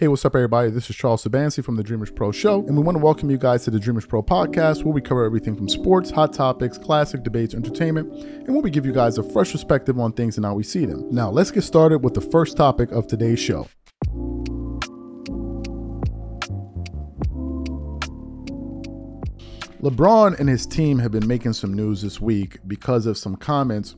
Hey, what's up, everybody? This is Charles Sabansi from the Dreamers Pro Show, and we want to welcome you guys to the Dreamers Pro podcast, where we cover everything from sports, hot topics, classic debates, entertainment, and where we give you guys a fresh perspective on things and how we see them. Now, let's get started with the first topic of today's show. LeBron and his team have been making some news this week because of some comments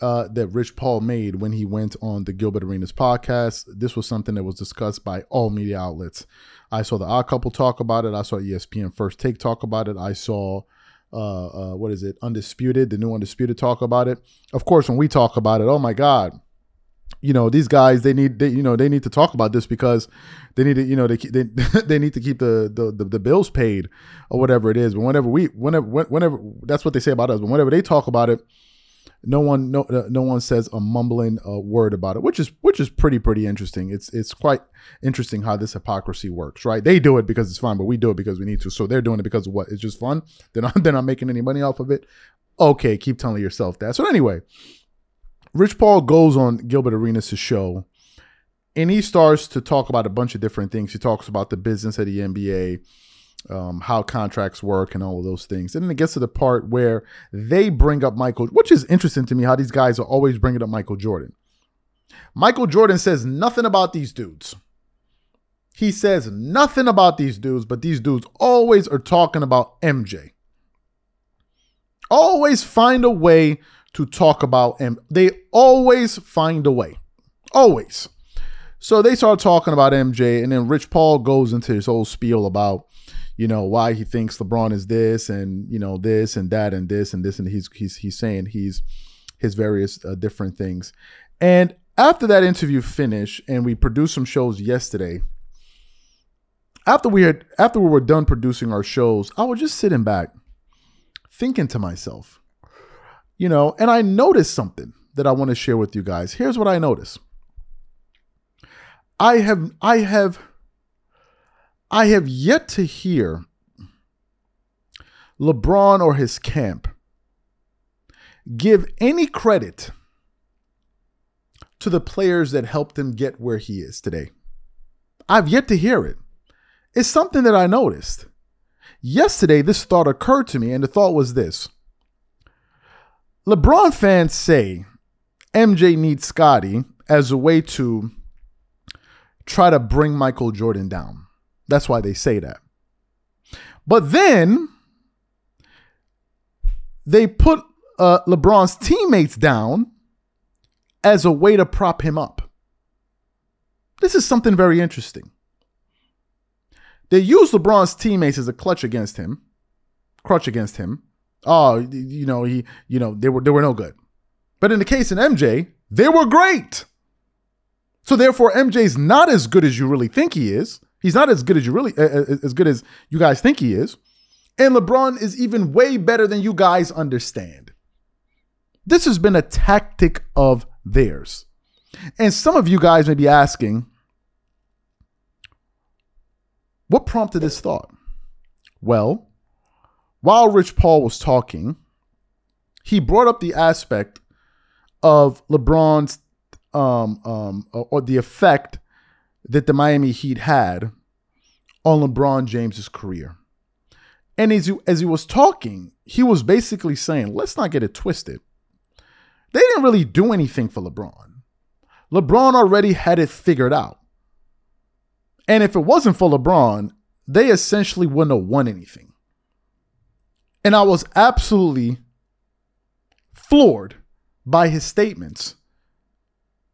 uh, that Rich Paul made when he went on the Gilbert Arenas podcast. This was something that was discussed by all media outlets. I saw the Odd Couple talk about it. I saw ESPN First Take talk about it. I saw uh, uh, what is it, Undisputed, the new Undisputed talk about it. Of course, when we talk about it, oh my God, you know these guys they need they you know they need to talk about this because they need to you know they they, they need to keep the, the, the the bills paid or whatever it is but whenever we whenever whenever that's what they say about us but whenever they talk about it no one no no one says a mumbling uh, word about it which is which is pretty pretty interesting. It's it's quite interesting how this hypocrisy works right? They do it because it's fun but we do it because we need to. So they're doing it because of what? It's just fun. They're not they're not making any money off of it. Okay keep telling yourself that. So anyway Rich Paul goes on Gilbert Arenas' show and he starts to talk about a bunch of different things. He talks about the business of the NBA, um, how contracts work, and all of those things. And then it gets to the part where they bring up Michael, which is interesting to me how these guys are always bringing up Michael Jordan. Michael Jordan says nothing about these dudes. He says nothing about these dudes, but these dudes always are talking about MJ. Always find a way to talk about him. They always find a way. Always. So they start talking about MJ, and then Rich Paul goes into his whole spiel about, you know, why he thinks LeBron is this and you know this and that and this and this and he's he's he's saying he's his various uh, different things. And after that interview finished, and we produced some shows yesterday. After we had after we were done producing our shows, I was just sitting back, thinking to myself, you know, and I noticed something that I want to share with you guys. Here's what I noticed. I have I have I have yet to hear LeBron or his camp give any credit to the players that helped him get where he is today. I've yet to hear it. It's something that I noticed. Yesterday, this thought occurred to me, and the thought was this LeBron fans say MJ needs Scottie as a way to try to bring Michael Jordan down. That's why they say that. But then they put uh, LeBron's teammates down as a way to prop him up. This is something very interesting. They use LeBron's teammates as a clutch against him, crutch against him, oh, you know, he, you know, they were they were no good. But in the case of MJ, they were great. So therefore, MJ's not as good as you really think he is. He's not as good as you really as good as you guys think he is. And LeBron is even way better than you guys understand. This has been a tactic of theirs. And some of you guys may be asking, what prompted this thought? Well, while Rich Paul was talking, he brought up the aspect of LeBron's um, um, or the effect that the Miami Heat had on LeBron James's career. And as he, as he was talking, he was basically saying, let's not get it twisted. They didn't really do anything for LeBron. LeBron already had it figured out. And if it wasn't for LeBron, they essentially wouldn't have won anything. And I was absolutely floored by his statements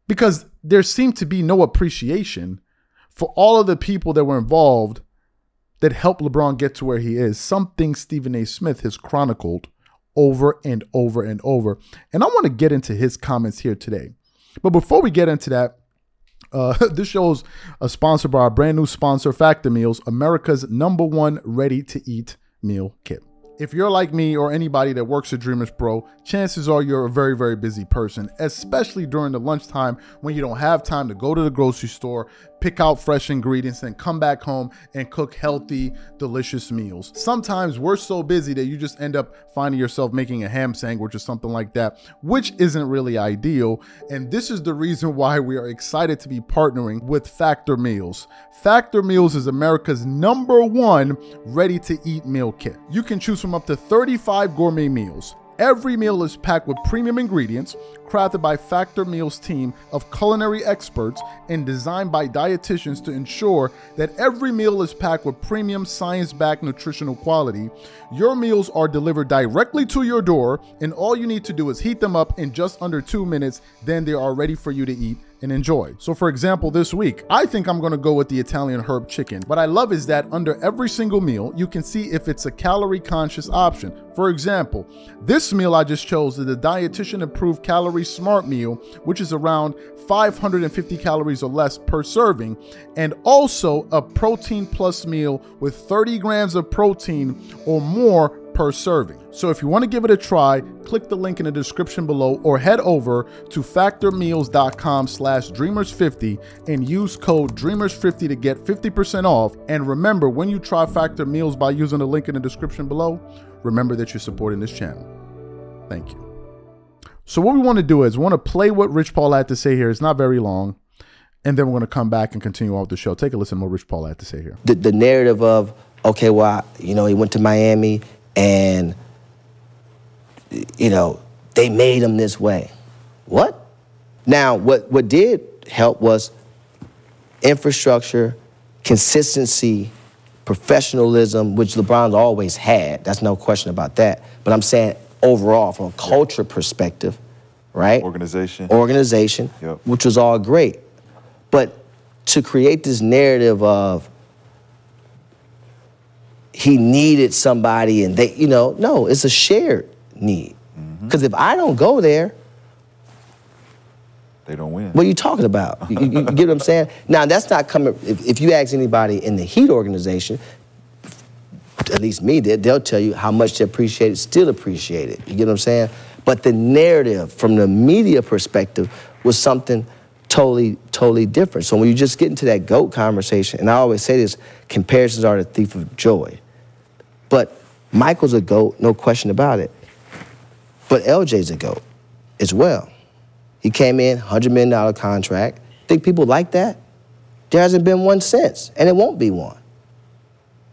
because there seemed to be no appreciation for all of the people that were involved that helped LeBron get to where he is. Something Stephen A. Smith has chronicled over and over and over. And I want to get into his comments here today. But before we get into that, uh, this show is uh, sponsored by our brand new sponsor, Factor Meals, America's number one ready to eat meal kit. If you're like me or anybody that works at Dreamers Pro, chances are you're a very, very busy person, especially during the lunchtime when you don't have time to go to the grocery store, pick out fresh ingredients, and come back home and cook healthy, delicious meals. Sometimes we're so busy that you just end up finding yourself making a ham sandwich or something like that, which isn't really ideal. And this is the reason why we are excited to be partnering with Factor Meals. Factor Meals is America's number one ready to eat meal kit. You can choose from up to 35 gourmet meals. Every meal is packed with premium ingredients, crafted by Factor Meals team of culinary experts and designed by dietitians to ensure that every meal is packed with premium science-backed nutritional quality. Your meals are delivered directly to your door, and all you need to do is heat them up in just under 2 minutes, then they are ready for you to eat and enjoy. So, for example, this week, I think I'm gonna go with the Italian herb chicken. What I love is that under every single meal, you can see if it's a calorie conscious option. For example, this meal I just chose is the dietitian approved calorie smart meal, which is around 550 calories or less per serving, and also a protein plus meal with 30 grams of protein or more per serving. So if you want to give it a try, click the link in the description below or head over to factormeals.com slash dreamers50 and use code dreamers50 to get 50% off. And remember, when you try Factor Meals by using the link in the description below, remember that you're supporting this channel. Thank you. So what we want to do is we want to play what Rich Paul had to say here. It's not very long. And then we're going to come back and continue on with the show. Take a listen to what Rich Paul had to say here. The, the narrative of, okay, well, I, you know, he went to Miami and, you know, they made him this way. What? Now, what, what did help was infrastructure, consistency, professionalism, which LeBron's always had. That's no question about that. But I'm saying overall, from a culture perspective, right? Organization. Organization, Yep. which was all great. But to create this narrative of he needed somebody and they, you know, no, it's a shared need. Mm-hmm. Because if I don't go there, They don't win. what are you talking about? You, you- you get what I'm saying? Now, that's not coming, if, if you ask anybody in the Heat organization, at least me, they, they'll tell you how much they appreciate it, still appreciate it. You get what I'm saying? But the narrative from the media perspective was something totally, totally different. So when you just get into that GOAT conversation, and I always say this comparisons are the thief of joy. But Michael's a GOAT, no question about it. But LJ's a GOAT as well. He came in, $100 million contract. Think people like that? There hasn't been one since, and it won't be one.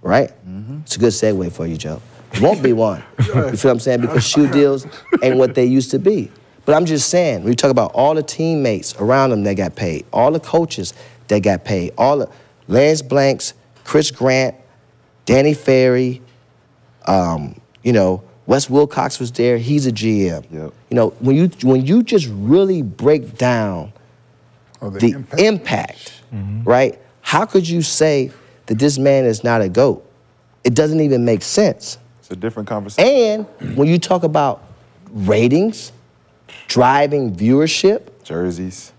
Right? Mm-hmm. It's a good segue for you, Joe. It won't be one. you feel what I'm saying? Because shoe deals ain't what they used to be. But I'm just saying, we talk about all the teammates around them that got paid, all the coaches that got paid, all the Lance Blanks, Chris Grant, Danny Ferry, um, you know, Wes Wilcox was there. He's a GM. Yep. You know, when you when you just really break down Oh, the the impact. impact, right? How could you say that this man is not a goat? It doesn't even make sense. It's a different conversation. And when you talk about ratings, driving viewership, Jerseys.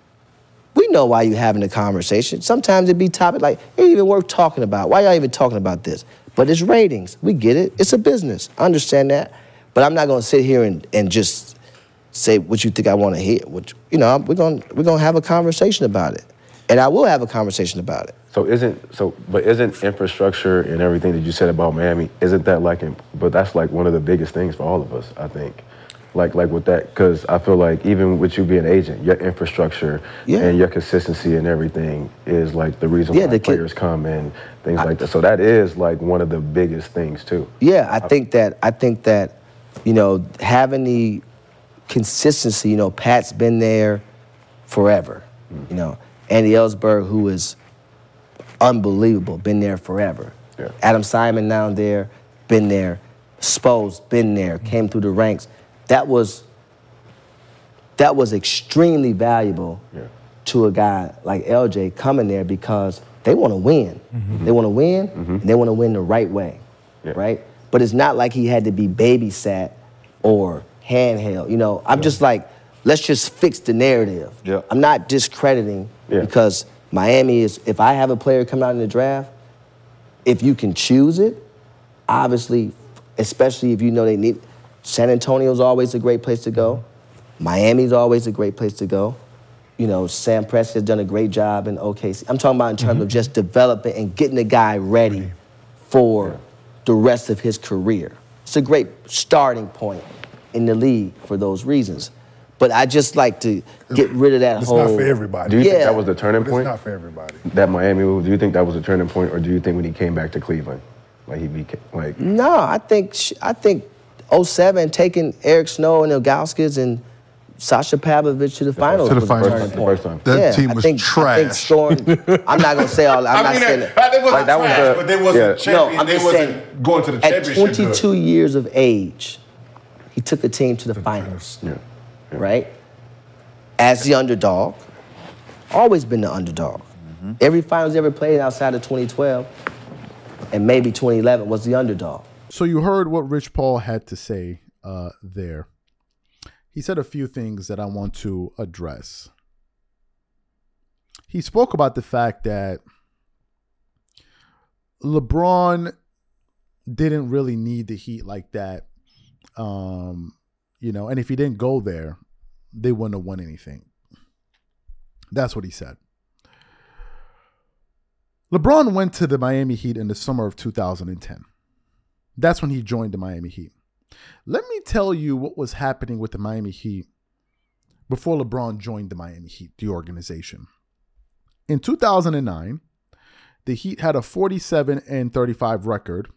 we know why you're having a conversation. Sometimes it'd be topic like, it ain't even worth talking about. Why y'all even talking about this? But it's ratings. We get it. It's a business. I understand that. But I'm not gonna sit here and, and just say what you think I want to hear. Which you know, we're gonna we're gonna have a conversation about it, and I will have a conversation about it. So isn't so, but isn't infrastructure and everything that you said about Miami? Isn't that like? But that's like one of the biggest things for all of us, I think. Like like with that, because I feel like even with you being an agent, your infrastructure Yeah. and your consistency and everything is like the reason Yeah, why the players come and things like that. So that is like one of the biggest things too. Yeah, I think that I think that, you know, having the consistency, you know, Pat's been there forever. Mm. You know, Andy Elisburg, who is unbelievable. Been there forever. Yeah. Adam Simon now there, been there. Spo's been there, mm. came through the ranks. That was that was extremely valuable Yeah. to a guy like LJ coming there because they want to win. Mm-hmm. They want to win, mm-hmm. and they want to win the right way, Yeah. right? But it's not like he had to be babysat or handheld. You know, I'm just like, let's just fix the narrative. Yeah. I'm not discrediting Yeah. because Miami is. If I have a player come out in the draft, if you can choose it, obviously, especially if you know they need. San Antonio's always a great place to go. Miami's always a great place to go. You know, Sam Presti has done a great job in OKC. I'm talking about in terms of mm-hmm. just developing and getting the guy ready for the rest of his career. It's a great starting point in the league for those reasons. But I just like to get rid of that It's whole. It's not for everybody. Do you think that was the turning point? It's not for everybody. That Miami move. Do you think that was a turning point, or do you think when he came back to Cleveland, like he became like? No, I think I think 07 taking Eric Snow and Ilgauskas and Sasha Pavlovich to the finals To the finals. a turning The first time. That yeah, team I was think, I think trash. scoring, I'm not gonna say all. I'm I not saying that, that. they wasn't Like, that was trash, the- but they wasn't yeah. No. I'm they just wasn't saying. going to the At championship. 22 good. years of age, he took the team to the finals, Yeah. right? As the underdog, always been the underdog. Mm-hmm. Every finals he ever played outside of 2012 and maybe 2011 was the underdog. So you heard what Rich Paul had to say uh, there. He said a few things that I want to address. He spoke about the fact that LeBron didn't really need the Heat like that. Um, you know, and if he didn't go there, they wouldn't have won anything. That's what he said. LeBron went to the Miami Heat in the summer of 2010. That's when he joined the Miami Heat. Let me tell you what was happening with the Miami Heat before LeBron joined the Miami Heat, the organization. In 2009, the Heat had a 47 and 35 record,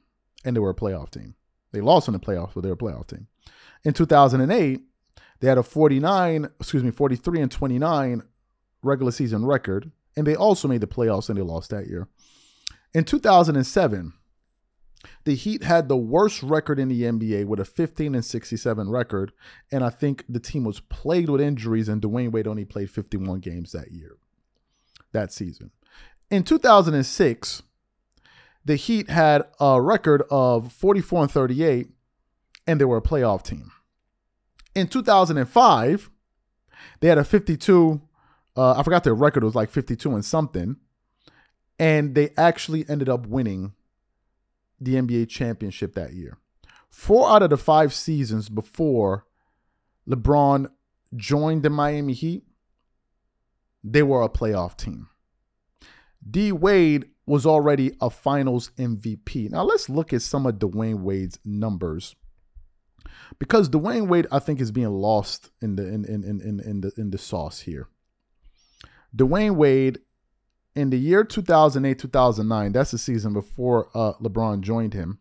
and they were a playoff team. They lost in the playoffs, but they were a playoff team. In 2008, they had a 49, excuse me, 43 and 29 regular season record, and they also made the playoffs and they lost that year. In 2007, the Heat had the worst record in the NBA with a 15 and 67 record, and I think the team was plagued with injuries, and Dwyane Wade only played 51 games that year, that season. In 2006, the Heat had a record of 44 and 38, and they were a playoff team. In 2005, they had a 52. Uh, I forgot their record was like 52 and something, and they actually ended up winning the NBA championship that year. Four out of the five seasons before LeBron joined the Miami Heat, they were a playoff team. D Wade was already a finals MVP. Now let's look at some of Dwyane Wade's numbers. Because Dwyane Wade, I think, is being lost in the in in in in, in the in the sauce here. Dwyane Wade in the year 2008 2009 that's the season before uh, lebron joined him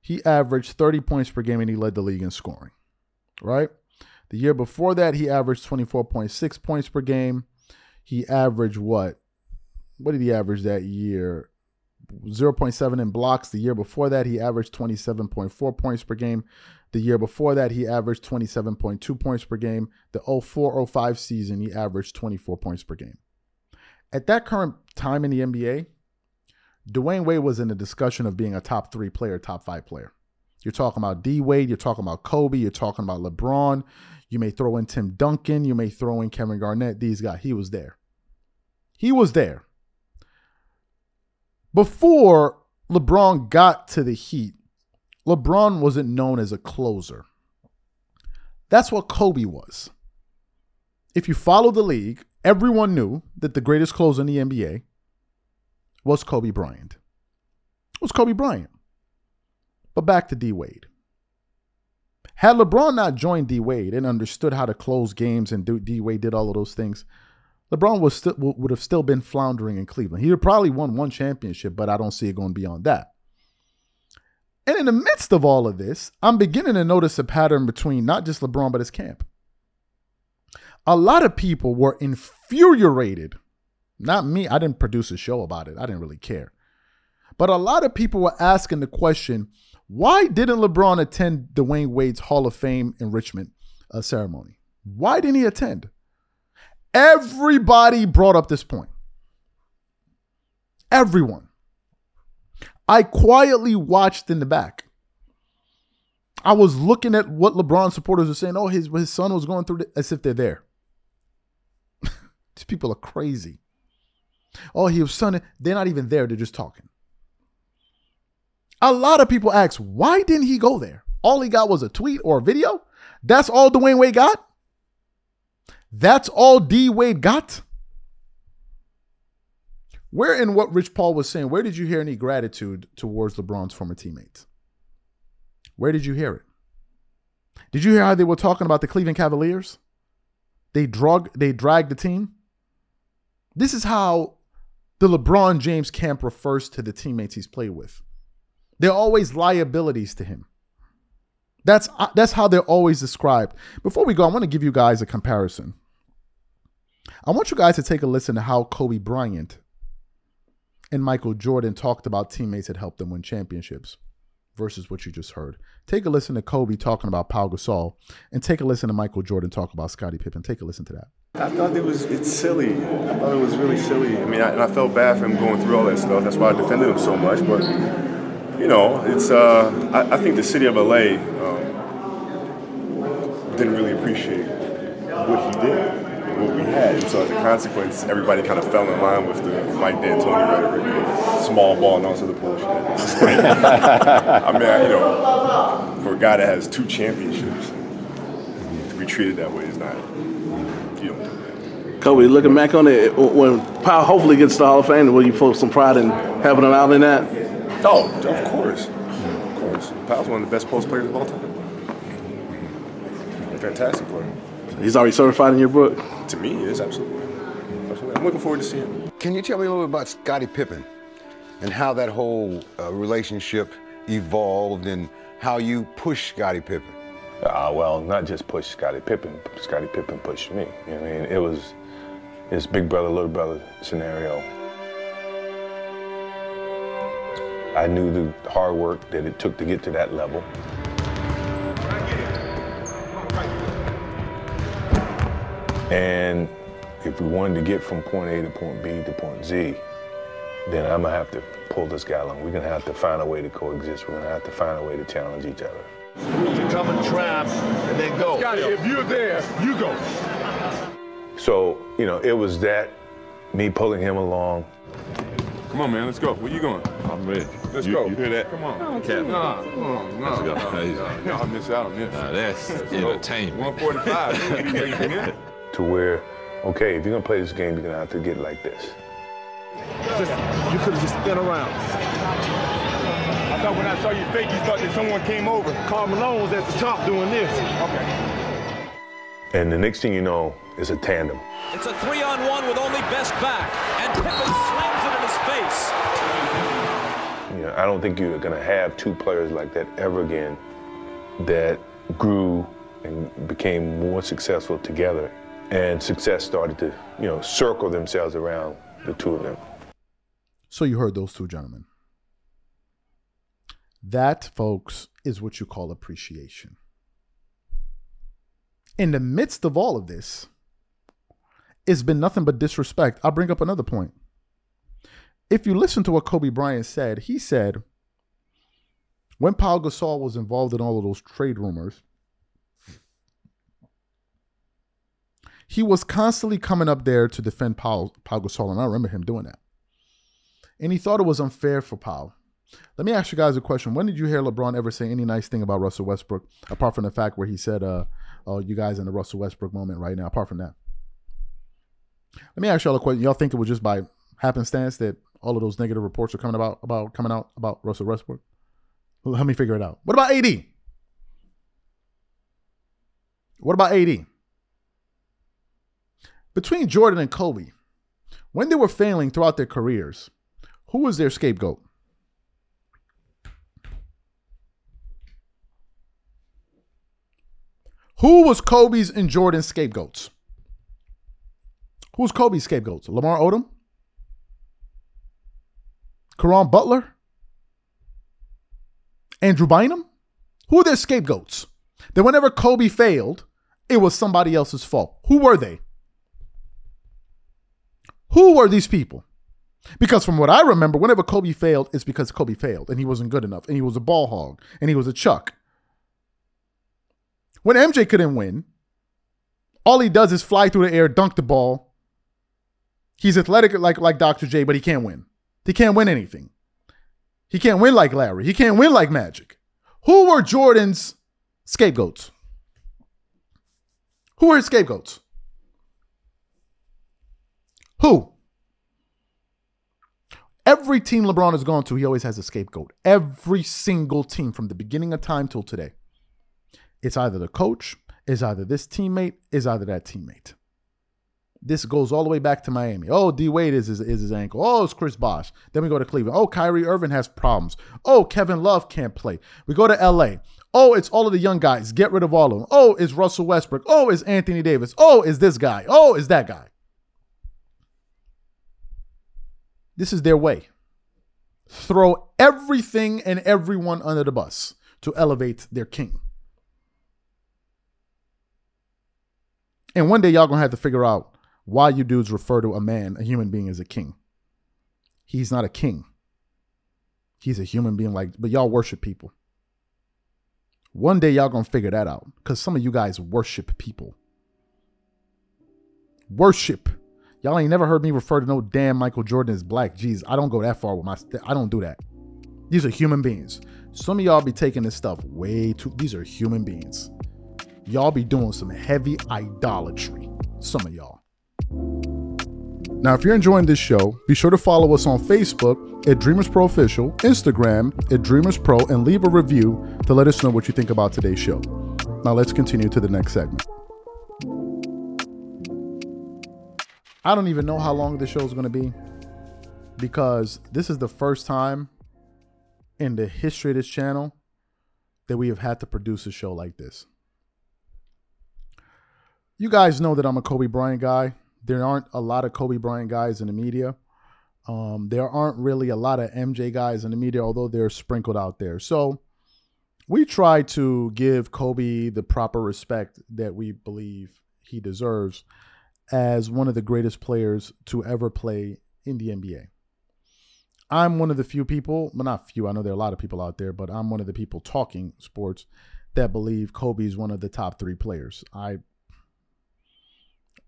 he averaged 30 points per game and he led the league in scoring right? The year before that he averaged 24.6 points per game. He averaged what? What did he average that year? 0.7 in blocks. The year before that he averaged 27.4 points per game. The year before that, he averaged 27.2 points per game. The 04 05 season, he averaged 24 points per game. At that current time in the NBA, Dwyane Wade was in the discussion of being a top three player, top five player. You're talking about D Wade, you're talking about Kobe, you're talking about LeBron. You may throw in Tim Duncan, you may throw in Kevin Garnett. These guys, he was there. He was there. Before LeBron got to the Heat, LeBron wasn't known as a closer. That's what Kobe was. If you follow the league, everyone knew that the greatest closer in the NBA was Kobe Bryant. It was Kobe Bryant. But back to D Wade. Had LeBron not joined D Wade and understood how to close games and D Wade did all of those things, LeBron was would have still been floundering in Cleveland. He would probably won one championship, but I don't see it going beyond that. And in the midst of all of this, I'm beginning to notice a pattern between not just LeBron, but his camp. A lot of people were infuriated Not me. I didn't produce a show about it. I didn't really care. But a lot of people were asking the question why didn't LeBron attend Dwyane Wade's Hall of Fame enshrinement uh, ceremony? Why didn't he attend? Everybody brought up this point. Everyone. I quietly watched in the back. I was looking at what LeBron supporters were saying. Oh, his his son was going through it, as if they're there. These people are crazy. Oh, he was son. They're not even there. They're just talking. A lot of people ask, why didn't he go there? All he got was a tweet or a video. That's all Dwyane Wade got. That's all D Wade got. Where in what Rich Paul was saying, where did you hear any gratitude towards LeBron's former teammates? Where did you hear it? Did you hear how they were talking about the Cleveland Cavaliers? They drug they dragged the team. This is how the LeBron James camp refers to the teammates he's played with. They're always liabilities to him. That's uh, that's how they're always described. Before we go, I want to give you guys a comparison. I want you guys to take a listen to how Kobe Bryant and Michael Jordan talked about teammates that helped them win championships versus what you just heard. Take a listen to Kobe talking about Paul Gasol and take a listen to Michael Jordan talk about Scottie Pippen. Take a listen to that. I thought it was it's silly. I thought it was really silly. I mean, I, and I felt bad for him going through all that stuff. That's why I defended him so much. But you know, it's uh, I, I think the city of LA um, didn't really appreciate what he did, what we had. And so as a consequence, everybody kind of fell in line with the Mike D'Antoni rhetoric, small ball and all sort of bullshit. I mean, I, you know, for a guy that has two championships, to be treated that way is not. You don't do that. Kobe, looking back on it, when Pau hopefully gets to the Hall of Fame, will you feel some pride in having him out in that? Oh, of course. Of course. Pau's one of the best post players of all time. Fantastic player. He's already certified in your book? To me, he is, absolutely. absolutely. I'm looking forward to seeing him. Can you tell me a little bit about Scottie Pippen and how that whole uh, relationship evolved and how you pushed Scottie Pippen? Uh, well, not just push Scottie Pippen. Scottie Pippen pushed me. I mean, it was this big brother, little brother scenario. I knew the hard work that it took to get to that level. And if we wanted to get from point A to point B to point Z, then I'm gonna have to pull this guy along. We're gonna have to find a way to coexist. We're gonna have to find a way to challenge each other. To come and trap and then go. Scottie, if you're there, you go. So, you know, it was that, me pulling him along. Come on, man, let's go. Where you going? I'm ready. Let's you, go. You hear that? Come on. Oh, Captain. Nah, no, no. Let's go. No, Hey, no, no, I miss out on this. Now that's Let's entertainment. 145. to where, okay, if you're gonna play this game, you're gonna have to get like this. Just, you could have just spin around. I thought when I saw your fake, you thought that someone came over. Karl Malone was at the top doing this. Okay. And the next thing you know, it's a tandem. It's a three on one with only best back, and Pippen slams it in his face. You know, I don't think you're gonna have two players like that ever again that grew and became more successful together. And success started to, you know, circle themselves around the two of them. So you heard those two gentlemen. That, folks, is what you call appreciation. In the midst of all of this, it's been nothing but disrespect. I'll bring up another point. If you listen to what Kobe Bryant said, he said when Paul Gasol was involved in all of those trade rumors, he was constantly coming up there to defend Paul, Paul Gasol, and I remember him doing that. And he thought it was unfair for Paul. Let me ask you guys a question. When did you hear LeBron ever say any nice thing about Russell Westbrook, apart from the fact where he said, uh, oh, you guys in the Russell Westbrook moment right now, apart from that? Let me ask y'all a question. Y'all think it was just by happenstance that all of those negative reports are coming about about coming out about Russell Westbrook? Let me figure it out. What about AD? What about AD? Between Jordan and Kobe, when they were failing throughout their careers, who was their scapegoat? Who was Kobe's and Jordan's scapegoats? Who's Kobe's scapegoats? Lamar Odom? Caron Butler, Andrew Bynum. Who are their scapegoats? That whenever Kobe failed, it was somebody else's fault. Who were they? Who were these people? Because from what I remember, whenever Kobe failed, it's because Kobe failed and he wasn't good enough and he was a ball hog and he was a chuck. When MJ couldn't win, all he does is fly through the air, dunk the ball. He's athletic like, like Dr. J, but he can't win. He can't win anything. He can't win like Larry. He can't win like Magic. Who were Jordan's scapegoats? Who were his scapegoats? Who? Every team LeBron has gone to, he always has a scapegoat. Every single team from the beginning of time till today. It's either the coach, is either this teammate, is either that teammate. This goes all the way back to Miami. Oh, D Wade is his, is his ankle. Oh, it's Chris Bosh. Then we go to Cleveland. Oh, Kyrie Irving has problems. Oh, Kevin Love can't play. We go to LA. Oh, it's all of the young guys. Get rid of all of them. Oh, it's Russell Westbrook. Oh, it's Anthony Davis. Oh, is this guy. Oh, is that guy. This is their way. Throw everything and everyone under the bus to elevate their king. And one day y'all gonna have to figure out why you dudes refer to a man, a human being, as a king. He's not a king. He's a human being like, but y'all worship people. One day y'all gonna figure that out. Because some of you guys worship people. Worship. Y'all ain't never heard me refer to no damn Michael Jordan as black. Jeez, I don't go that far with my st- I don't do that. These are human beings. Some of y'all be taking this stuff way too. These are human beings. Y'all be doing some heavy idolatry. Some of y'all. Now, if you're enjoying this show, be sure to follow us on Facebook at Dreamers Pro Official, Instagram at Dreamers Pro, and leave a review to let us know what you think about today's show. Now, let's continue to the next segment. I don't even know how long this show is going to be because this is the first time in the history of this channel that we have had to produce a show like this. You guys know that I'm a Kobe Bryant guy. There aren't a lot of Kobe Bryant guys in the media. Um, there aren't really a lot of MJ guys in the media, although they're sprinkled out there. So we try to give Kobe the proper respect that we believe he deserves as one of the greatest players to ever play in the NBA. I'm one of the few people, well, not few, I know there are a lot of people out there, but I'm one of the people talking sports that believe Kobe is one of the top three players. I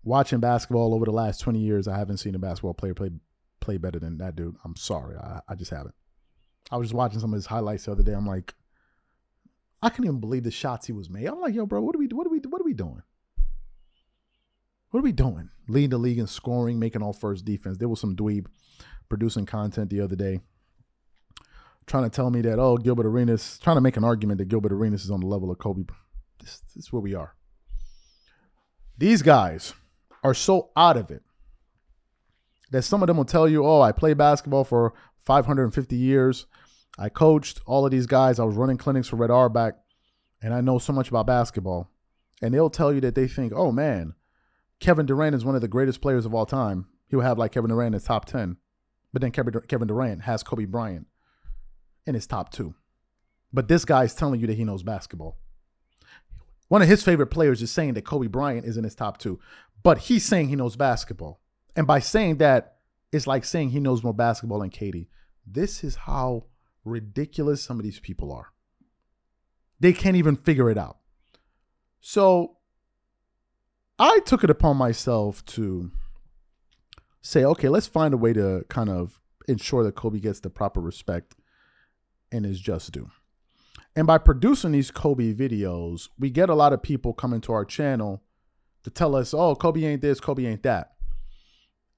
watching basketball over the last 20 years, I haven't seen a basketball player play play better than that dude. I'm sorry. I, I just haven't. I was just watching some of his highlights the other day. I'm like, I can't even believe the shots he was made. I'm like, yo, bro, what are we what are we what are we doing? What are we doing? Leading the league in scoring, making all first defense. There was some dweeb producing content the other day trying to tell me that, oh, Gilbert Arenas, trying to make an argument that Gilbert Arenas is on the level of Kobe. This, this is where we are. These guys are so out of it that some of them will tell you, oh, I played basketball for 550 years. I coached all of these guys. I was running clinics for Red Auerbach, and I know so much about basketball. And they'll tell you that they think, oh man, Kevin Durant is one of the greatest players of all time. He'll have like Kevin Durant in his top 10. But then Kevin Durant has Kobe Bryant in his top two. But this guy's telling you that he knows basketball. One of his favorite players is saying that Kobe Bryant is in his top two, but he's saying he knows basketball. And by saying that, it's like saying he knows more basketball than KD. This is how ridiculous some of these people are. They can't even figure it out. So I took it upon myself to say, okay, let's find a way to kind of ensure that Kobe gets the proper respect and is just due. And by producing these Kobe videos, we get a lot of people coming to our channel to tell us, oh, Kobe ain't this, Kobe ain't that.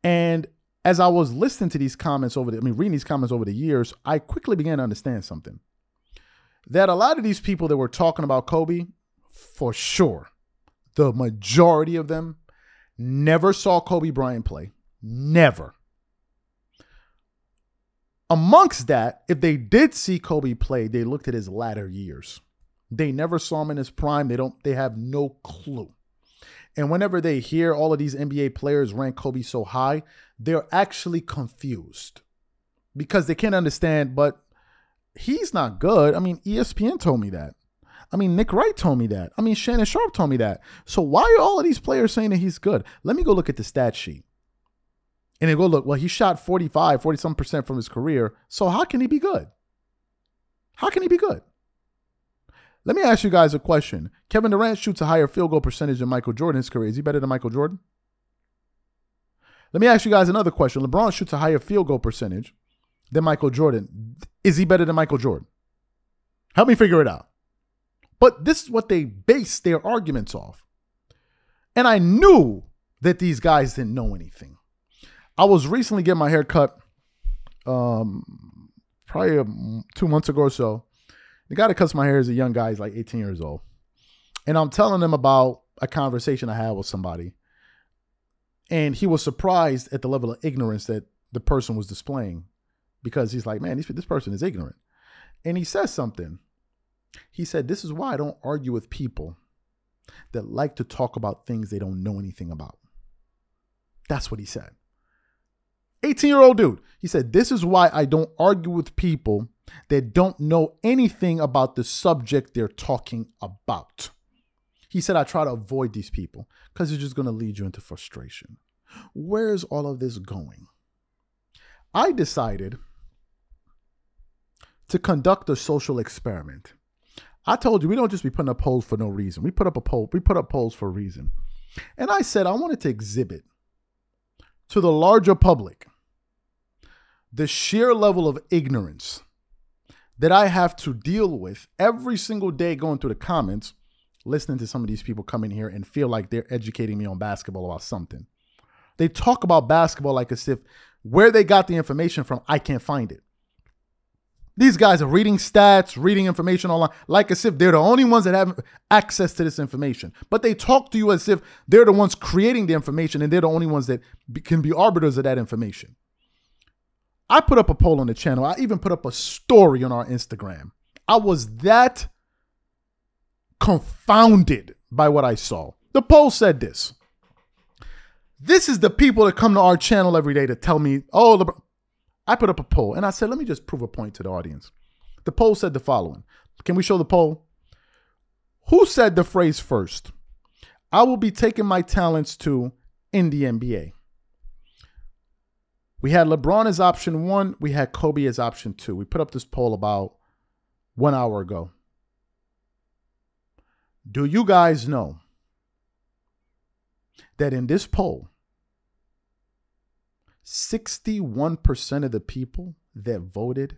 And as I was listening to these comments over the, I mean, reading these comments over the years, I quickly began to understand something. That a lot of these people that were talking about Kobe, for sure, the majority of them never saw Kobe Bryant play. Never. Amongst that, if they did see Kobe play, they looked at his latter years. They never saw him in his prime. They don't they have no clue. And whenever they hear all of these NBA players rank Kobe so high, they're actually confused. because they can't understand, but he's not good. I mean, ESPN told me that. I mean, Nick Wright told me that. I mean, Shannon Sharpe told me that. So why are all of these players saying that he's good? Let me go look at the stat sheet. And they go look, well, he shot 45, 40 some percent from his career. So how can he be good? How can he be good? Let me ask you guys a question. Kevin Durant shoots a higher field goal percentage than Michael Jordan in his career. Is he better than Michael Jordan? Let me ask you guys another question. LeBron shoots a higher field goal percentage than Michael Jordan. Is he better than Michael Jordan? Help me figure it out. But this is what they base their arguments off. And I knew that these guys didn't know anything. I was recently getting my hair cut um, probably two months ago or so. The guy that cuts my hair is a young guy. He's like 18 years old. And I'm telling him about a conversation I had with somebody. And he was surprised at the level of ignorance that the person was displaying because he's like, man, this person is ignorant. And he says something. He said, This is why I don't argue with people that like to talk about things they don't know anything about. That's what he said. 18 year old dude. He said, This is why I don't argue with people that don't know anything about the subject they're talking about. He said, I try to avoid these people because it's just going to lead you into frustration. Where's all of this going? I decided to conduct a social experiment. I told you we don't just be putting up polls for no reason. We put up a poll, we put up polls for a reason. And I said I wanted to exhibit to the larger public the sheer level of ignorance that I have to deal with every single day going through the comments, listening to some of these people come in here and feel like they're educating me on basketball about something. They talk about basketball like as if where they got the information from, I can't find it. These guys are reading stats, reading information online, like as if they're the only ones that have access to this information. But they talk to you as if they're the ones creating the information and they're the only ones that can be arbiters of that information. I put up a poll on the channel. I even put up a story on our Instagram. I was that confounded by what I saw. The poll said this. This is the people that come to our channel every day to tell me, oh, LeBron. I put up a poll and I said, let me just prove a point to the audience. The poll said the following. Can we show the poll? Who said the phrase first? I will be taking my talents to in the NBA. We had LeBron as option one. We had Kobe as option two. We put up this poll about one hour ago. Do you guys know that in this poll, 61% of the people that voted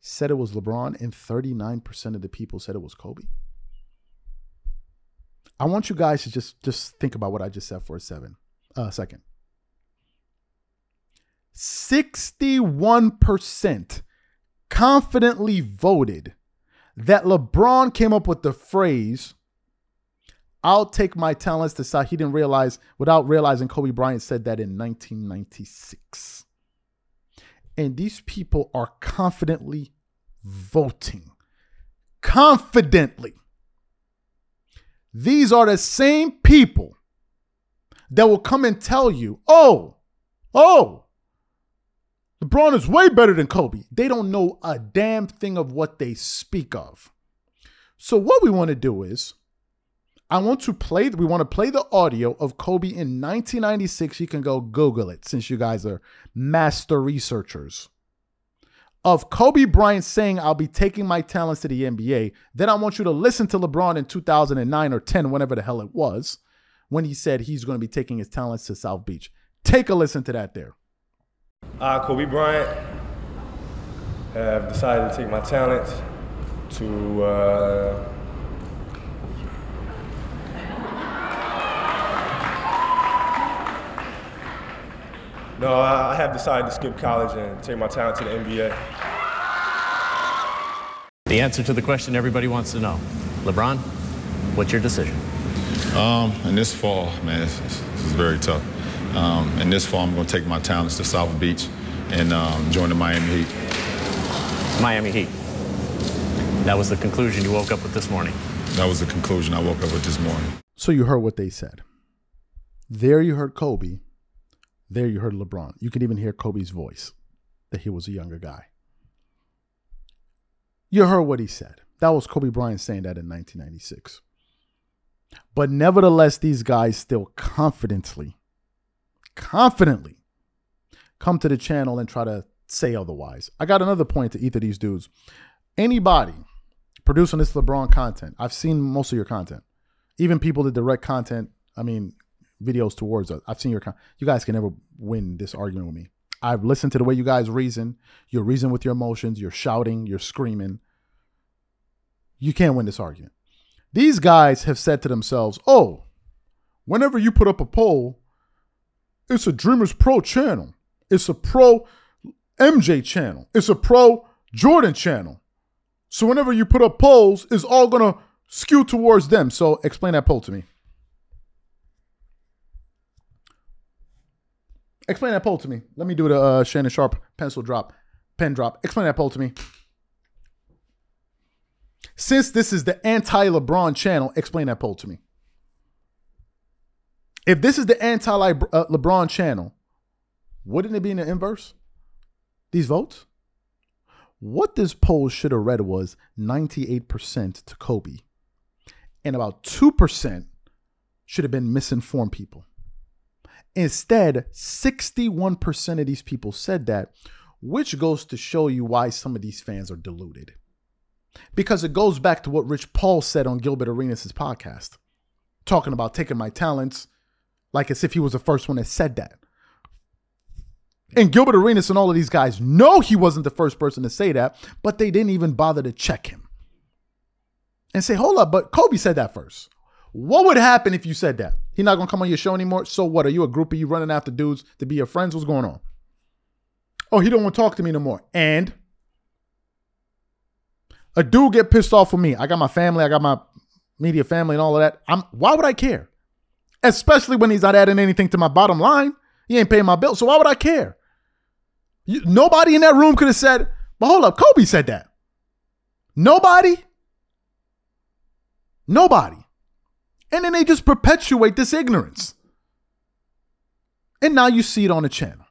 said it was LeBron, and 39% of the people said it was Kobe? I want you guys to just, just think about what I just said for a seven, uh, second. 61% confidently voted that LeBron came up with the phrase, I'll take my talents to side. He didn't realize, without realizing, Kobe Bryant said that in 1996. And these people are confidently voting. Confidently. These are the same people that will come and tell you, oh, oh, LeBron is way better than Kobe. They don't know a damn thing of what they speak of. So what we want to do is I want to play we want to play the audio of Kobe in 1996. You can go Google it since you guys are master researchers. Of Kobe Bryant saying I'll be taking my talents to the NBA. Then I want you to listen to LeBron in 2009 or 10 whenever the hell it was when he said he's going to be taking his talents to South Beach. Take a listen to that there. I, Kobe Bryant, have decided to take my talent to uh, No, I have decided to skip college and take my talent to the NBA. The answer to the question everybody wants to know. LeBron, what's your decision? Um, in this fall, man, this is very tough. Um, and this fall, I'm going to take my talents to South Beach and um, join the Miami Heat. Miami Heat. That was the conclusion you woke up with this morning. That was the conclusion I woke up with this morning. So you heard what they said. There you heard Kobe. There you heard LeBron. You could even hear Kobe's voice. that he was a younger guy. You heard what he said. That was Kobe Bryant saying that in 1996. But nevertheless, these guys still confidently, confidently come to the channel and try to say otherwise. I got another point to either these dudes. Anybody producing this LeBron content, I've seen most of your content. Even people that direct content, I mean, videos towards us. I've seen your con- you guys can never win this argument with me. I've listened to the way you guys reason. You reason with your emotions. You're shouting. You're screaming. You can't win this argument. These guys have said to themselves, "Oh, whenever you put up a poll, it's a Dreamers Pro channel. It's a pro MJ channel. It's a pro Jordan channel. So whenever you put up polls, it's all gonna skew towards them. So explain that poll to me. Explain that poll to me. Let me do the uh, Shannon Sharpe pencil drop, pen drop. Explain that poll to me. Since this is the anti LeBron channel, explain that poll to me. If this is the anti uh, LeBron channel, wouldn't it be in the inverse? These votes? What this poll should have read was 98% to Kobe, and about 2% should have been misinformed people. Instead, 61% of these people said that, which goes to show you why some of these fans are deluded. Because it goes back to what Rich Paul said on Gilbert Arenas' podcast, talking about taking my talents, like as if he was the first one that said that. And Gilbert Arenas and all of these guys know he wasn't the first person to say that, but they didn't even bother to check him and say, hold up, but Kobe said that first. What would happen if you said that? He not gonna come on your show anymore. So what? Are you a groupie? You running after dudes to be your friends? What's going on? Oh, he don't want to talk to me no more. And a dude get pissed off with me. I got my family. I got my media family and all of that. I'm. Why would I care? Especially when he's not adding anything to my bottom line. He ain't paying my bill. So why would I care? You, nobody in that room could have said, but hold up, Kobe said that. Nobody. Nobody. And then they just perpetuate this ignorance. And now you see it on the channel.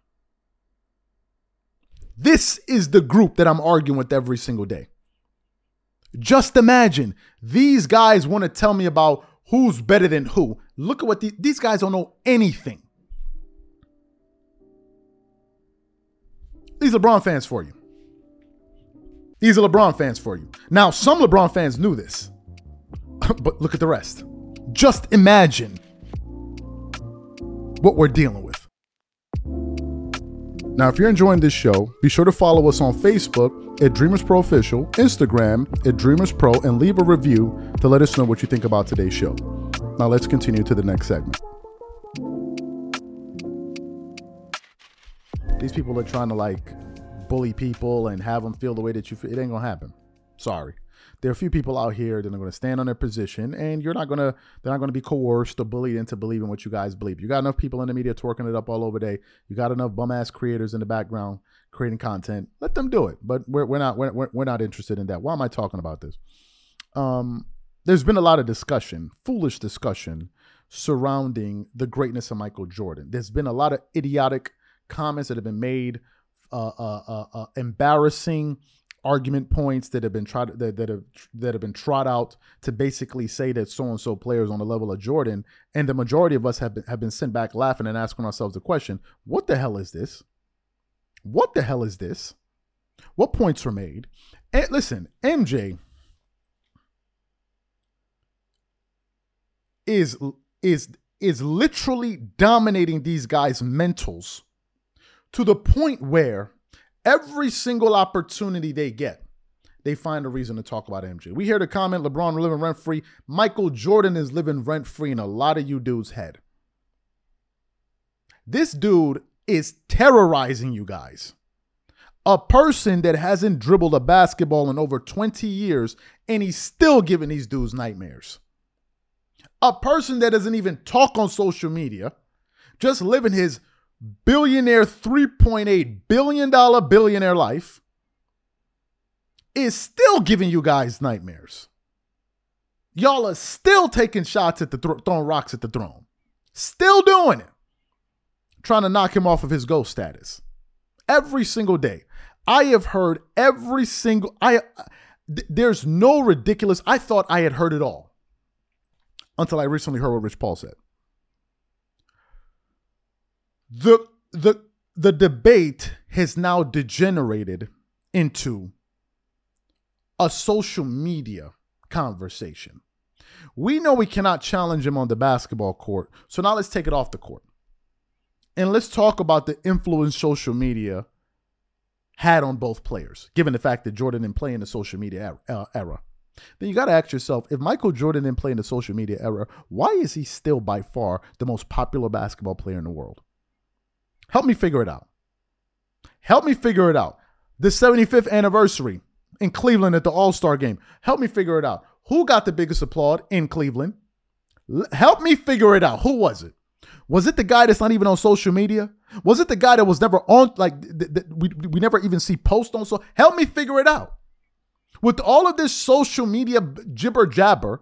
This is the group that I'm arguing with every single day. Just imagine these guys want to tell me about who's better than who. Look at what the, these guys don't know anything. These LeBron fans for you. These are LeBron fans for you. Now, some LeBron fans knew this, but look at the rest. Just imagine what we're dealing with. Now, if you're enjoying this show, be sure to follow us on Facebook at Dreamers Pro Official, Instagram at Dreamers Pro, and leave a review to let us know what you think about today's show. Now, let's continue to the next segment. These people are trying to like bully people and have them feel the way that you feel. It ain't gonna happen. Sorry. There are a few people out here that are going to stand on their position and you're not going to they're not going to be coerced or bullied into believing what you guys believe. You got enough people in the media twerking it up all over day. You got enough bum ass creators in the background creating content. Let them do it. But we're, we're not we're, we're not interested in that. Why am i talking about this? Um there's been a lot of discussion foolish discussion surrounding the greatness of michael jordan there's been a lot of idiotic comments that have been made uh, uh, uh, uh embarrassing argument points that have been tried that, that have that have been trot out to basically say that so and so players on the level of Jordan, and the majority of us have been have been sent back laughing and asking ourselves the question: What the hell is this? What the hell is this? What points were made? And listen, MJ is is is literally dominating these guys' mentals to the point where Every single opportunity they get, they find a reason to talk about MJ. We hear the comment LeBron living rent free. Michael Jordan is living rent free in a lot of you dudes' head. This dude is terrorizing you guys. A person that hasn't dribbled a basketball in over 20 years and he's still giving these dudes nightmares. A person that doesn't even talk on social media, just living his billionaire, $3.8 billion billionaire life is still giving you guys nightmares. Y'all are still taking shots at the th- throwing rocks at the throne. Still doing it. Trying to knock him off of his ghost status. Every single day. I have heard every single I th- there's no ridiculous. I thought I had heard it all. Until I recently heard what Rich Paul said. The the the debate has now degenerated into a social media conversation. We know we cannot challenge him on the basketball court. So now let's take it off the court. And let's talk about the influence social media had on both players, given the fact that Jordan didn't play in the social media uh, era. Then you got to ask yourself if Michael Jordan didn't play in the social media era, why is he still by far the most popular basketball player in the world? Help me figure it out. Help me figure it out. The 75th anniversary in Cleveland at the All Star game. Help me figure it out. Who got the biggest applaud in Cleveland? Help me figure it out. Who was it? Was it the guy that's not even on social media? Was it the guy that was never on, like, th- th- we, we never even see post on? So help me figure it out. With all of this social media jibber jabber,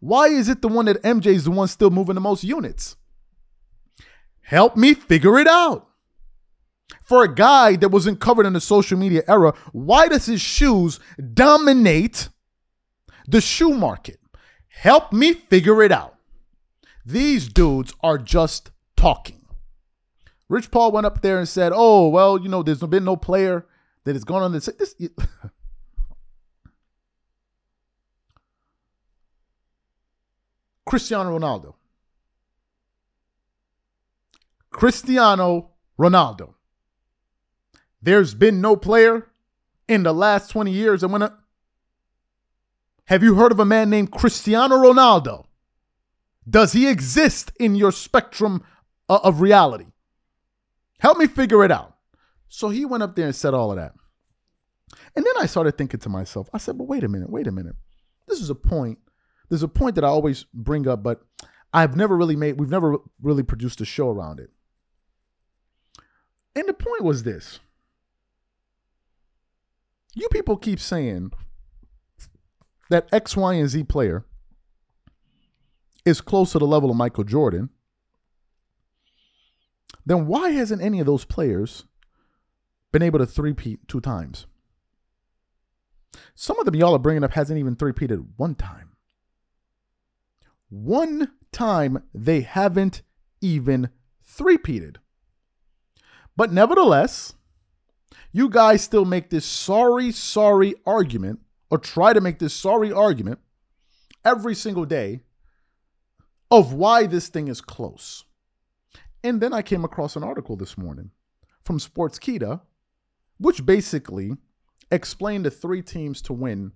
why is it the one that MJ is the one still moving the most units? Help me figure it out. For a guy that wasn't covered in the social media era, why does his shoes dominate the shoe market? Help me figure it out. These dudes are just talking. Rich Paul went up there and said, "Oh, well, you know, there's been no player that has gone on this." this Cristiano Ronaldo. Cristiano Ronaldo. There's been no player in the last 20 years went up. Have you heard of a man named Cristiano Ronaldo? Does he exist in your spectrum uh, of reality? Help me figure it out. So he went up there and said all of that. And then I started thinking to myself, I said, but wait a minute, wait a minute. This is a point. There's a point that I always bring up, but I've never really made, we've never really produced a show around it. And the point was this you people keep saying that X, Y, and Z player is close to the level of Michael Jordan, then why hasn't any of those players been able to three-peat two times? Some of them y'all are bringing up hasn't even three-peated one time. One time they haven't even three-peated. But nevertheless, you guys still make this sorry, sorry argument, or try to make this sorry argument every single day of why this thing is close. And then I came across an article this morning from Sports Sportskeeda, which basically explained the three teams to win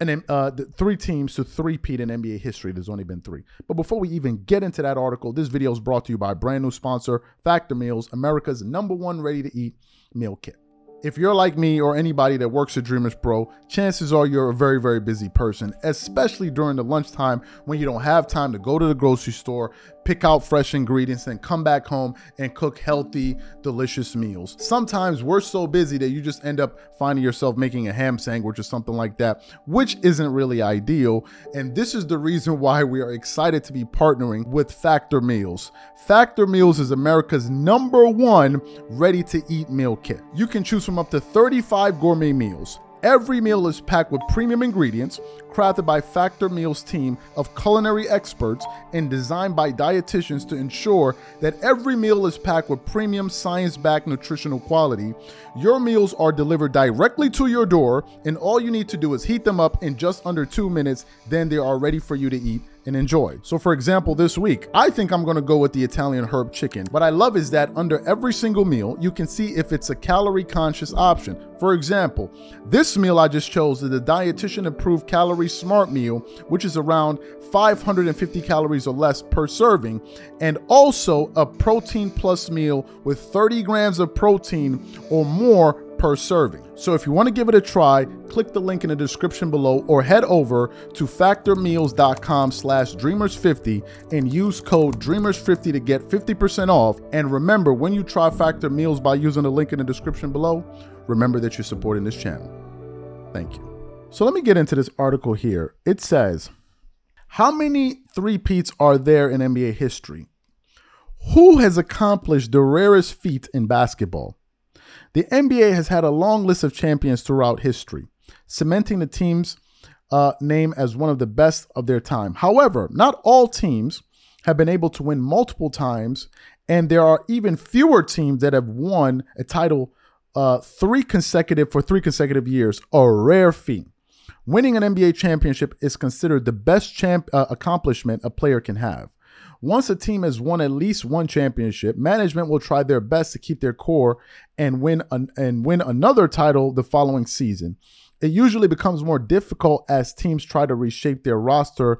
and uh, the three teams to three-peat in NBA history. There's only been three. But before we even get into that article, this video is brought to you by brand new sponsor, Factor Meals, America's number one ready-to-eat meal kit. If you're like me or anybody that works at Dreamers Pro, chances are you're a very, very busy person, especially during the lunchtime when you don't have time to go to the grocery store, pick out fresh ingredients, and come back home and cook healthy, delicious meals. Sometimes we're so busy that you just end up finding yourself making a ham sandwich or something like that, which isn't really ideal. And this is the reason why we are excited to be partnering with Factor Meals. Factor Meals is America's number one ready to eat meal kit. You can choose from up to 35 gourmet meals. Every meal is packed with premium ingredients, crafted by Factor Meals team of culinary experts and designed by dietitians to ensure that every meal is packed with premium science-backed nutritional quality. Your meals are delivered directly to your door, and all you need to do is heat them up in just under 2 minutes, then they are ready for you to eat and enjoy. So, for example, this week, I think I'm gonna go with the Italian herb chicken. What I love is that under every single meal, you can see if it's a calorie conscious option. For example, this meal I just chose is the dietitian approved calorie smart meal, which is around 550 calories or less per serving, and also a protein plus meal with 30 grams of protein or more per serving. So if you want to give it a try, click the link in the description below or head over to factormeals.com slash dreamers50 and use code dreamers50 to get 50% off. And remember, when you try Factor Meals by using the link in the description below, remember that you're supporting this channel. Thank you. So let me get into this article here. It says, how many three-peats are there in NBA history? Who has accomplished the rarest feat in basketball? The NBA has had a long list of champions throughout history, cementing the team's uh, name as one of the best of their time. However, not all teams have been able to win multiple times, and there are even fewer teams that have won a title uh, three consecutive for three consecutive years, a rare feat. Winning an NBA championship is considered the best champ uh, accomplishment a player can have. Once a team has won at least one championship, management will try their best to keep their core and win an, and win another title the following season. It usually becomes more difficult as teams try to reshape their roster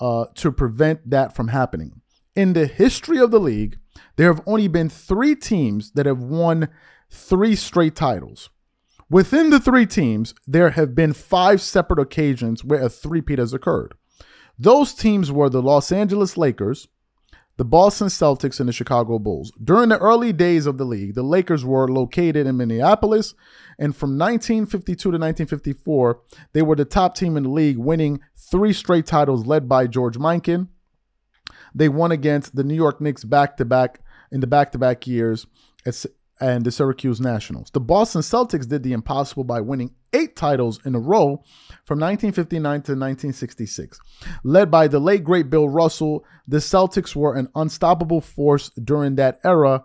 uh, to prevent that from happening. In the history of the league, there have only been three teams that have won three straight titles. Within the three teams, there have been five separate occasions where a three-peat has occurred. Those teams were the Los Angeles Lakers, the Boston Celtics, and the Chicago Bulls. During the early days of the league, the Lakers were located in Minneapolis, and from 1952 to 1954, they were the top team in the league, winning three straight titles led by George Mikan. They won against the New York Knicks back to back in the back to back years and the Syracuse Nationals. The Boston Celtics did the impossible by winning eight titles in a row from 1959 to 1966. Led by the late great Bill Russell, the Celtics were an unstoppable force during that era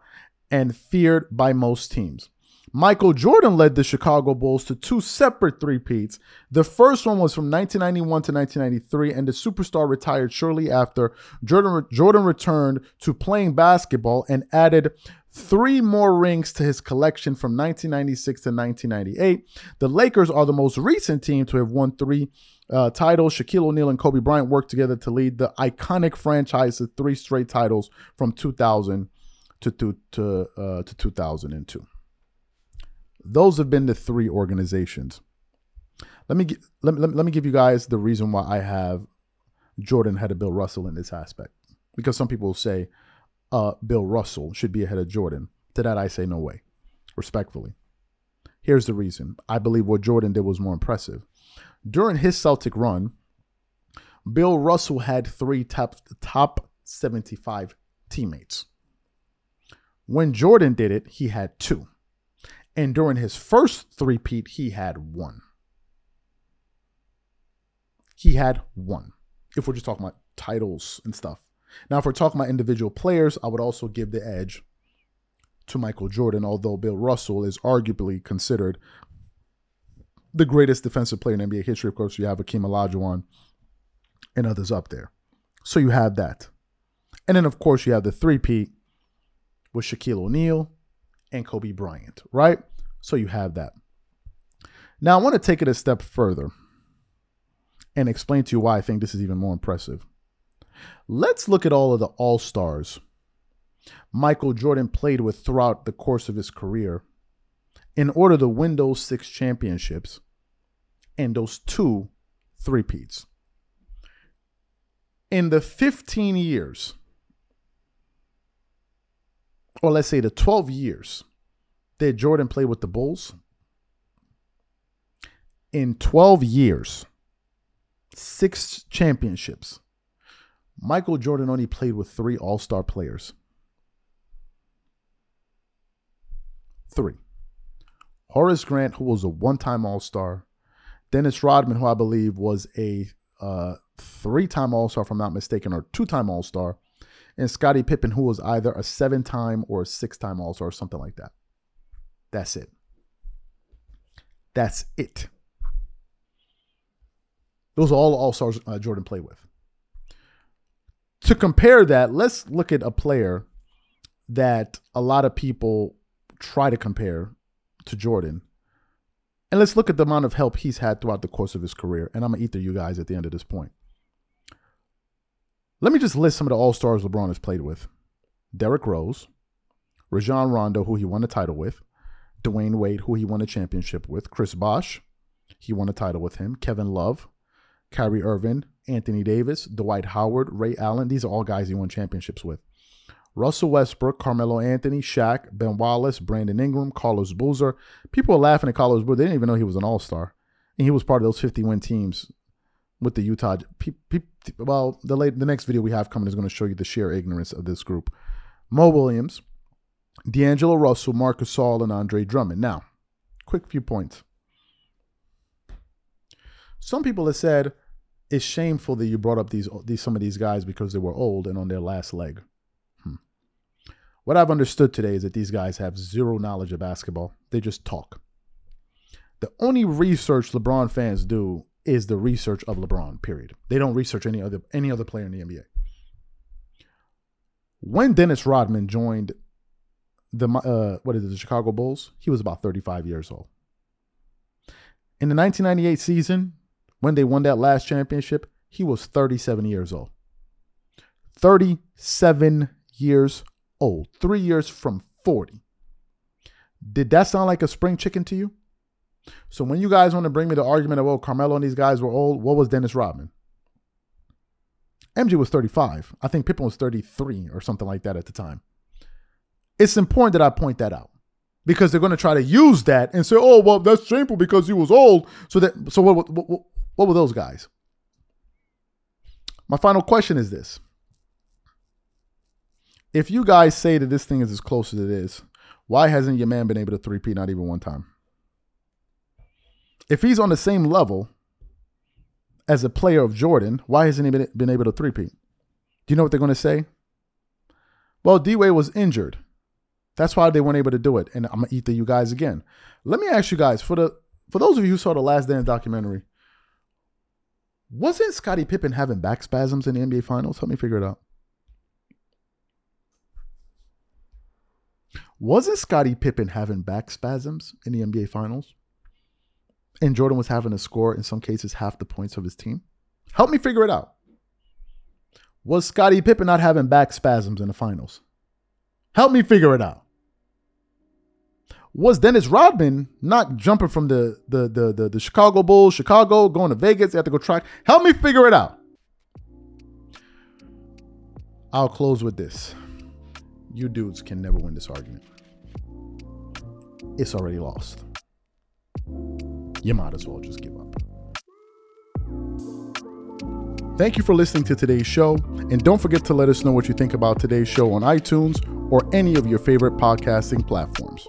and feared by most teams. Michael Jordan led the Chicago Bulls to two separate three-peats. The first one was from 1991 to 1993, and the superstar retired shortly after. Jordan, Jordan returned to playing basketball and added three more rings to his collection from 1996 to 1998. The Lakers are the most recent team to have won three uh, titles. Shaquille O'Neal and Kobe Bryant worked together to lead the iconic franchise to three straight titles from 2000 to, to, to, uh, to 2002. Those have been the three organizations. Let me, let, me, let me give you guys the reason why I have Jordan ahead of Bill Russell in this aspect. Because some people say uh, Bill Russell should be ahead of Jordan. To that, I say no way, respectfully. Here's the reason I believe what Jordan did was more impressive. During his Celtic run, Bill Russell had three top, top 75 teammates. When Jordan did it, he had two. And during his first three-peat, he had one. He had one. If we're just talking about titles and stuff. Now, if we're talking about individual players, I would also give the edge to Michael Jordan, although Bill Russell is arguably considered the greatest defensive player in NBA history. Of course, you have Akeem Olajuwon and others up there. So you have that. And then, of course, you have the three-peat with Shaquille O'Neal and Kobe Bryant, right? So you have that. Now I want to take it a step further and explain to you why I think this is even more impressive. Let's look at all of the All Stars Michael Jordan played with throughout the course of his career in order to win those six championships and those two three-peats. In the 15 years or let's say the 12 years that Jordan played with the Bulls, in 12 years, six championships, Michael Jordan only played with three all star players. Three. Horace Grant, who was a one time all star. Dennis Rodman, who I believe was a uh, three time all star, if I'm not mistaken, or two time all star and Scottie Pippen, who was either a seven time or six time All Star or something like that. That's it. That's it. Those are all All Stars uh, Jordan played with. To compare that, let's look at a player that a lot of people try to compare to Jordan. And let's look at the amount of help he's had throughout the course of his career. And I'm going to eat through you guys at the end of this point. Let me just list some of the All Stars LeBron has played with Derrick Rose, Rajon Rondo, who he won a title with, Dwyane Wade, who he won a championship with, Chris Bosh, he won a title with him, Kevin Love, Kyrie Irving, Anthony Davis, Dwight Howard, Ray Allen. These are all guys he won championships with. Russell Westbrook, Carmelo Anthony, Shaq, Ben Wallace, Brandon Ingram, Carlos Boozer. People were laughing at Carlos Boozer. They didn't even know he was an all star. And he was part of those 50 win teams with the Utah. Pe- pe- well, the late, the next video we have coming is going to show you the sheer ignorance of this group. Mo Williams, D'Angelo Russell, Marcus Saul, and Andre Drummond. Now, quick few points. Some people have said it's shameful that you brought up these, these some of these guys because they were old and on their last leg. Hmm. What I've understood today is that these guys have zero knowledge of basketball. They just talk. The only research LeBron fans do is the research of LeBron. Period. They don't research any other any other player in the NBA. When Dennis Rodman joined the uh, what is it, the Chicago Bulls, he was about 35 years old. In the 1998 season, when they won that last championship, he was 37 years old. 37 years old. Three years from 40. Did that sound like a spring chicken to you? So when you guys want to bring me the argument of, oh, Carmelo and these guys were old, what was Dennis Rodman? MJ was 35. I think Pippen was 33 or something like that at the time. It's important that I point that out because they're going to try to use that and say, "Oh, well, that's shameful because he was old." So that so what what, what, what were those guys? My final question is this. If you guys say that this thing is as close as it is, why hasn't your man been able to three P not even one time? If he's on the same level as a player of Jordan, why hasn't he been, been able to three-peat? Do you know what they're going to say? Well, D Wade was injured. That's why they weren't able to do it. And I'm gonna eat the you guys again. Let me ask you guys for the for those of you who saw the Last Dance documentary, wasn't Scottie Pippen having back spasms in the NBA Finals? Help me figure it out. Wasn't Scottie Pippen having back spasms in the NBA Finals? And Jordan was having to score, in some cases, half the points of his team? Help me figure it out. Was Scottie Pippen not having back spasms in the finals? Help me figure it out. Was Dennis Rodman not jumping from the the the the, the Chicago Bulls, Chicago, going to Vegas? They have to go track. Help me figure it out. I'll close with this. You dudes can never win this argument. It's already lost. You might as well just give up. Thank you for listening to today's show. And don't forget to let us know what you think about today's show on iTunes or any of your favorite podcasting platforms.